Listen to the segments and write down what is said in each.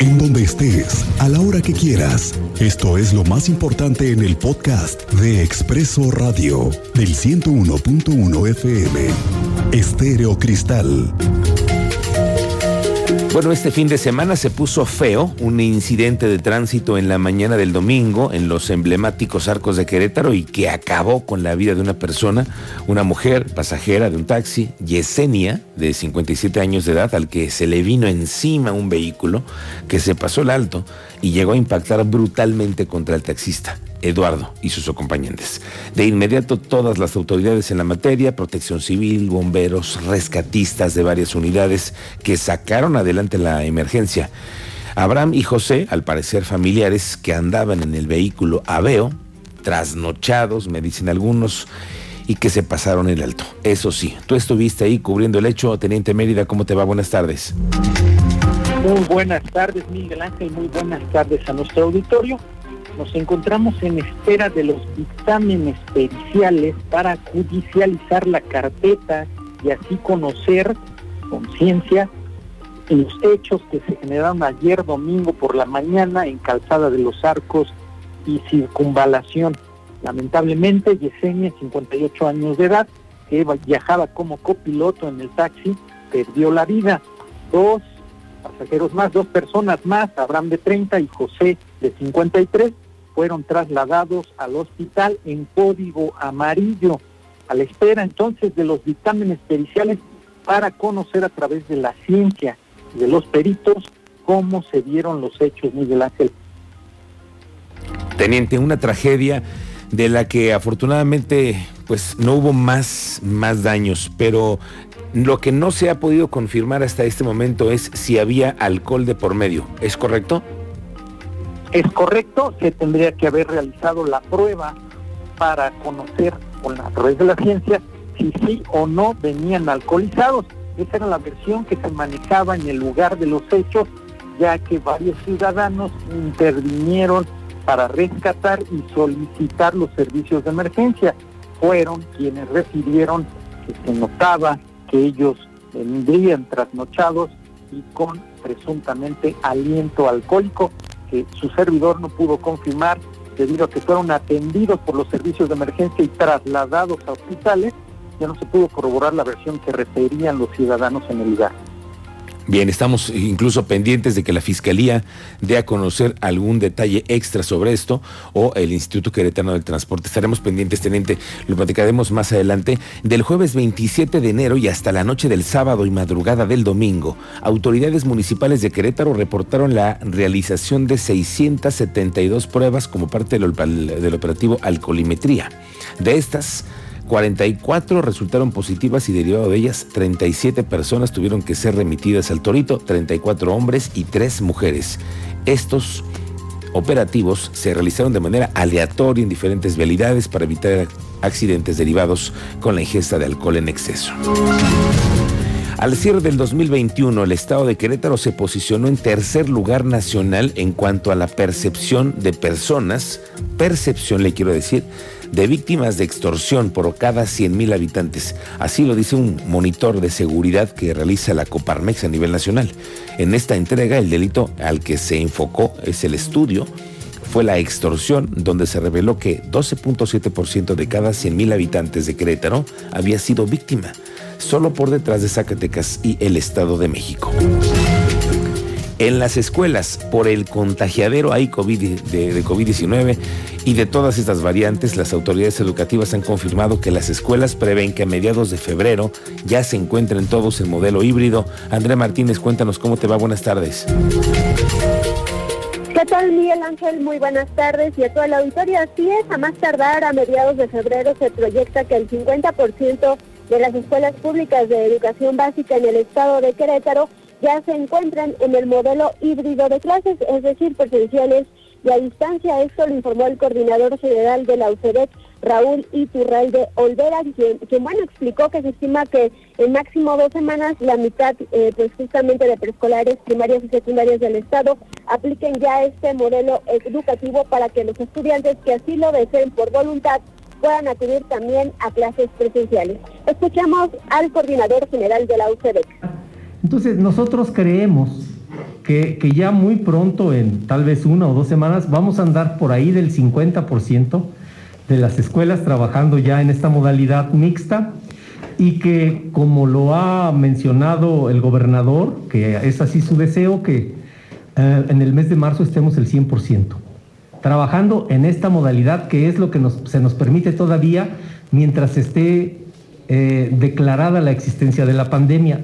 En donde estés, a la hora que quieras. Esto es lo más importante en el podcast de Expreso Radio del 101.1 FM. Estéreo Cristal. Bueno, este fin de semana se puso feo un incidente de tránsito en la mañana del domingo en los emblemáticos arcos de Querétaro y que acabó con la vida de una persona, una mujer pasajera de un taxi, Yesenia, de 57 años de edad, al que se le vino encima un vehículo que se pasó el alto y llegó a impactar brutalmente contra el taxista. Eduardo y sus acompañantes. De inmediato todas las autoridades en la materia, protección civil, bomberos, rescatistas de varias unidades que sacaron adelante la emergencia. Abraham y José, al parecer familiares que andaban en el vehículo Aveo, trasnochados, me dicen algunos, y que se pasaron el alto. Eso sí, tú estuviste ahí cubriendo el hecho, Teniente Mérida, ¿cómo te va? Buenas tardes. Muy buenas tardes, Miguel Ángel, muy buenas tardes a nuestro auditorio nos encontramos en espera de los dictámenes periciales para judicializar la carpeta y así conocer con ciencia los hechos que se generaron ayer domingo por la mañana en Calzada de los Arcos y Circunvalación. Lamentablemente, Yesenia, 58 años de edad, que viajaba como copiloto en el taxi, perdió la vida. Dos pasajeros más, dos personas más, Abraham de 30 y José de 53, fueron trasladados al hospital en código amarillo, a la espera entonces de los dictámenes periciales para conocer a través de la ciencia de los peritos cómo se dieron los hechos, Miguel Ángel. Teniente, una tragedia de la que afortunadamente pues no hubo más, más daños, pero lo que no se ha podido confirmar hasta este momento es si había alcohol de por medio. ¿Es correcto? Es correcto, se tendría que haber realizado la prueba para conocer con a través de la ciencia si sí o no venían alcoholizados. Esa era la versión que se manejaba en el lugar de los hechos, ya que varios ciudadanos intervinieron para rescatar y solicitar los servicios de emergencia. Fueron quienes refirieron que se notaba que ellos vendrían trasnochados y con presuntamente aliento alcohólico que su servidor no pudo confirmar debido a que fueron atendidos por los servicios de emergencia y trasladados a hospitales, ya no se pudo corroborar la versión que referían los ciudadanos en el lugar. Bien, estamos incluso pendientes de que la Fiscalía dé a conocer algún detalle extra sobre esto o el Instituto Queretano del Transporte. Estaremos pendientes, teniente, lo platicaremos más adelante. Del jueves 27 de enero y hasta la noche del sábado y madrugada del domingo, autoridades municipales de Querétaro reportaron la realización de 672 pruebas como parte del, operativo Alcolimetría. De estas, 44 resultaron positivas y derivado de ellas 37 personas tuvieron que ser remitidas al Torito, 34 hombres y 3 mujeres. Estos operativos se realizaron de manera aleatoria en diferentes vialidades para evitar accidentes derivados con la ingesta de alcohol en exceso. Al cierre del 2021, el estado de Querétaro se posicionó en tercer lugar nacional en cuanto a la percepción de personas, percepción le quiero decir, de víctimas de extorsión por cada 100.000 habitantes. Así lo dice un monitor de seguridad que realiza la Coparmex a nivel nacional. En esta entrega, el delito al que se enfocó es el estudio fue la extorsión, donde se reveló que 12.7% de cada 100.000 habitantes de Querétaro había sido víctima, solo por detrás de Zacatecas y el Estado de México. En las escuelas, por el contagiadero hay COVID de, COVID-19 y de todas estas variantes, las autoridades educativas han confirmado que las escuelas prevén que a mediados de febrero ya se encuentren todos en modelo híbrido. Andrea Martínez, cuéntanos cómo te va. Buenas tardes. ¿Qué tal, Miguel Ángel? Muy buenas tardes y a toda la auditoría. Así es, a más tardar a mediados de febrero se proyecta que el 50% de las escuelas públicas de educación básica en el estado de Querétaro ya se encuentran en el modelo híbrido de clases, es decir, presenciales y a distancia. Esto lo informó el coordinador general de la UCEDEC, Raúl Iturralde Olvera, quien, bueno, explicó que se estima que en máximo dos semanas la mitad, eh, pues justamente de preescolares, primarias y secundarias del Estado apliquen ya este modelo educativo para que los estudiantes que así lo deseen por voluntad puedan acudir también a clases presenciales. Escuchamos al coordinador general de la UCEDEC. Entonces nosotros creemos que, ya muy pronto, en tal vez una o dos semanas, vamos a andar por ahí del 50% de las escuelas trabajando ya en esta modalidad mixta y que, como lo ha mencionado el gobernador, que es así su deseo, que eh, en el mes de marzo estemos el 100%, trabajando en esta modalidad que es lo que se nos permite todavía mientras esté eh, declarada la existencia de la pandemia.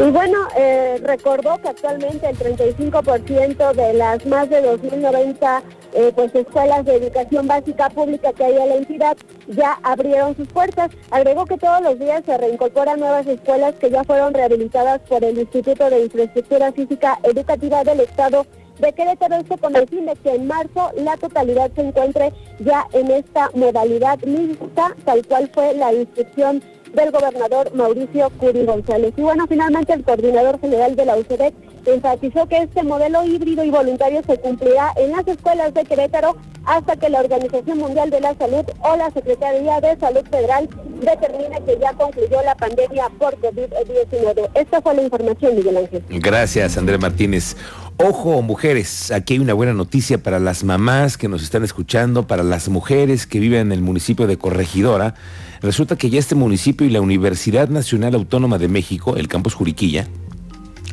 Y bueno, eh, recordó que actualmente el 35% de las más de 2.090 eh, pues escuelas de educación básica pública que hay en la entidad ya abrieron sus puertas. Agregó que todos los días se reincorporan nuevas escuelas que ya fueron rehabilitadas por el Instituto de Infraestructura Física Educativa del Estado de Querétaro, esto con el fin de que en marzo la totalidad se encuentre ya en esta modalidad mixta, tal cual fue la instrucción del gobernador Mauricio Curi González. Y bueno, finalmente el coordinador general de la UCEDEC enfatizó que este modelo híbrido y voluntario se cumplirá en las escuelas de Querétaro hasta que la Organización Mundial de la Salud o la Secretaría de Salud Federal determine que ya concluyó la pandemia por COVID-19. Esta fue la información, Miguel Ángel. Gracias, Andrés Martínez. Ojo, mujeres, aquí hay una buena noticia para las mamás que nos están escuchando, para las mujeres que viven en el municipio de Corregidora. Resulta que ya este municipio y la Universidad Nacional Autónoma de México, el campus Juriquilla,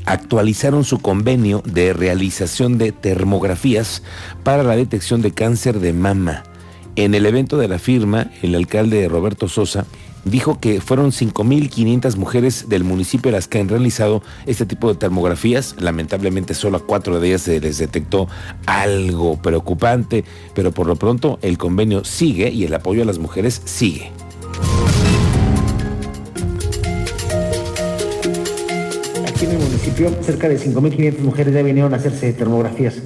actualizaron su convenio de realización de termografías para la detección de cáncer de mama. En el evento de la firma, el alcalde Roberto Sosa dijo que fueron 5.500 mujeres del municipio las que han realizado este tipo de termografías. Lamentablemente solo a cuatro de ellas se les detectó algo preocupante, pero por lo pronto el convenio sigue y el apoyo a las mujeres sigue. Cerca de 5.500 mujeres ya vinieron a hacerse termografías.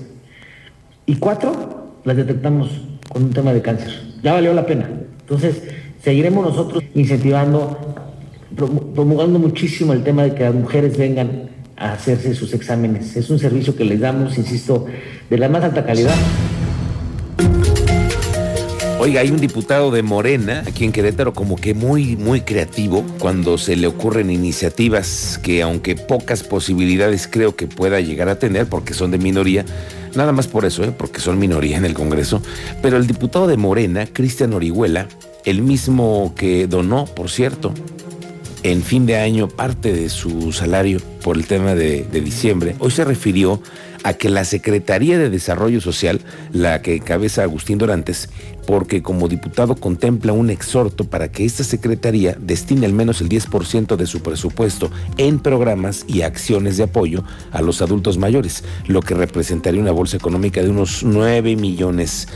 Y cuatro las detectamos con un tema de cáncer. Ya valió la pena. Entonces, seguiremos nosotros incentivando, promulgando muchísimo el tema de que las mujeres vengan a hacerse sus exámenes. Es un servicio que les damos, insisto, de la más alta calidad. Oiga, hay un diputado de Morena aquí en Querétaro como que muy, muy creativo cuando se le ocurren iniciativas que aunque pocas posibilidades creo que pueda llegar a tener porque son de minoría, nada más por eso, ¿eh? porque son minoría en el Congreso, pero el diputado de Morena, Cristian Orihuela, el mismo que donó, por cierto, en fin de año parte de su salario por el tema de, de diciembre, hoy se refirió a que la Secretaría de Desarrollo Social, la que encabeza Agustín Dorantes, porque como diputado contempla un exhorto para que esta Secretaría destine al menos el 10% de su presupuesto en programas y acciones de apoyo a los adultos mayores, lo que representaría una bolsa económica de unos 9 millones,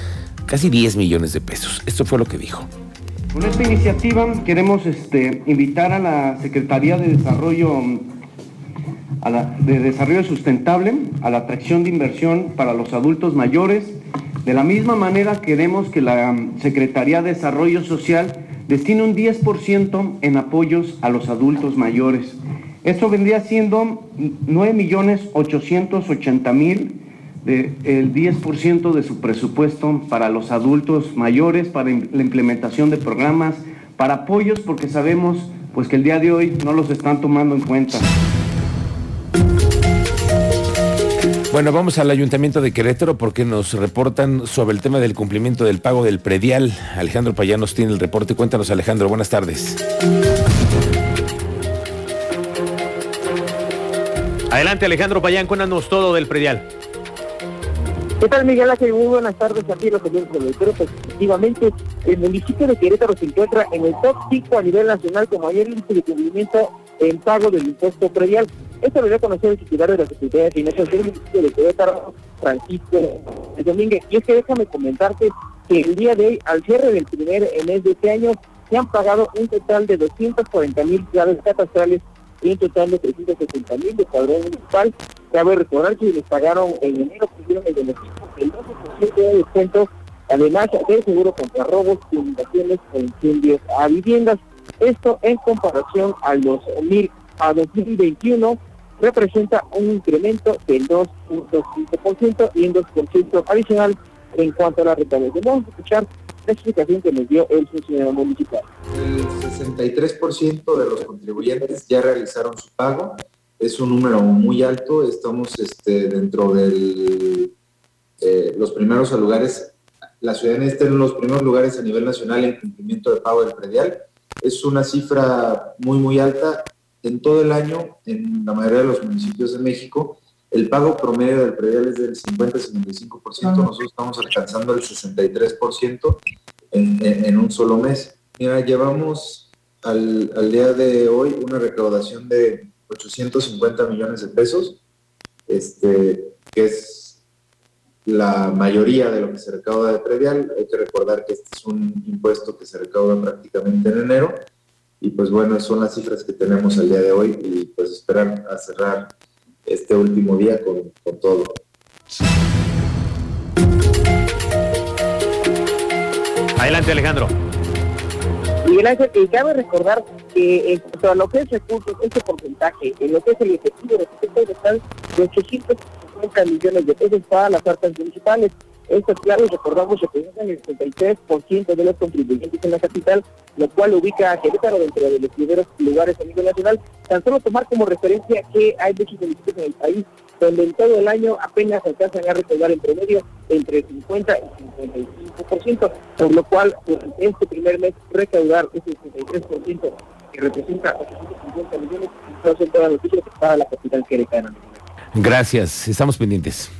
casi 10 millones de pesos. Esto fue lo que dijo. Con esta iniciativa queremos este, invitar a la Secretaría de Desarrollo de Desarrollo Sustentable a la atracción de inversión para los adultos mayores. De la misma manera queremos que la um, Secretaría de Desarrollo Social destine un 10% en apoyos a los adultos mayores. Esto vendría siendo 9.880.000 el 10% de su presupuesto para los adultos mayores, para la implementación de programas, para apoyos, porque sabemos pues que el día de hoy no los están tomando en cuenta. Bueno, vamos al Ayuntamiento de Querétaro porque nos reportan sobre el tema del cumplimiento del pago del predial. Alejandro Payanos tiene el reporte. Cuéntanos, Alejandro. Buenas tardes. Adelante, Alejandro Payán, cuéntanos todo del predial. ¿Qué tal, Miguel Ángel? Muy buenas tardes a ti, los señores productores. Efectivamente, el municipio de Querétaro se encuentra en el top 5 a nivel nacional como mayor índice de cumplimiento en pago del impuesto predial. Esto lo dio a conocer el titular de la Secretaría de Finanzas del municipio de Querétaro, Francisco Domínguez. Y es que déjame comentarte que el día de hoy, al cierre del primer mes de este año, se han pagado un total de 240 mil claves catastrales y un total de 360 mil de padrón municipal. Cabe recordar que les pagaron en enero, tuvieron el beneficio del 12% de descuento, además del seguro contra robos, inundaciones e incendios a viviendas. Esto en comparación a los mil a 2021 representa un incremento del 2.5% y un 2% adicional en cuanto a la recaudación. Vamos a escuchar la explicación que nos dio el funcionario municipal. El 63% de los contribuyentes ya realizaron su pago es un número muy alto, estamos este, dentro de eh, los primeros lugares, la ciudadanía está en los primeros lugares a nivel nacional en cumplimiento de pago del predial. Es una cifra muy, muy alta. En todo el año, en la mayoría de los municipios de México, el pago promedio del predial es del 50-55%, nosotros estamos alcanzando el 63% en, en, un solo mes. Mira, llevamos al, al día de hoy una recaudación de 850 millones de pesos, este, que es la mayoría de lo que se recauda de predial. Hay que recordar que este es un impuesto que se recauda prácticamente en enero. Y pues bueno, son las cifras que tenemos al día de hoy y pues esperar a cerrar este último día con, con todo. Adelante Alejandro. Miguel Ángel, que cabe recordar que en cuanto a lo que es recursos, este porcentaje, en lo que es el efectivo de efectos están de 850 millones de pesos para las arcas municipales. Esto, claro, recordamos, representan el 63% de los contribuyentes en la capital, lo cual ubica a Querétaro dentro de los primeros lugares a nivel nacional. Tan solo tomar como referencia que hay muchos municipios en el país donde en todo el año apenas alcanzan a recaudar en promedio entre 50 y 55%, por lo cual durante este primer mes recaudar ese 63% que representa 850 millones, son todas noticias para la capital queretana. Gracias, estamos pendientes.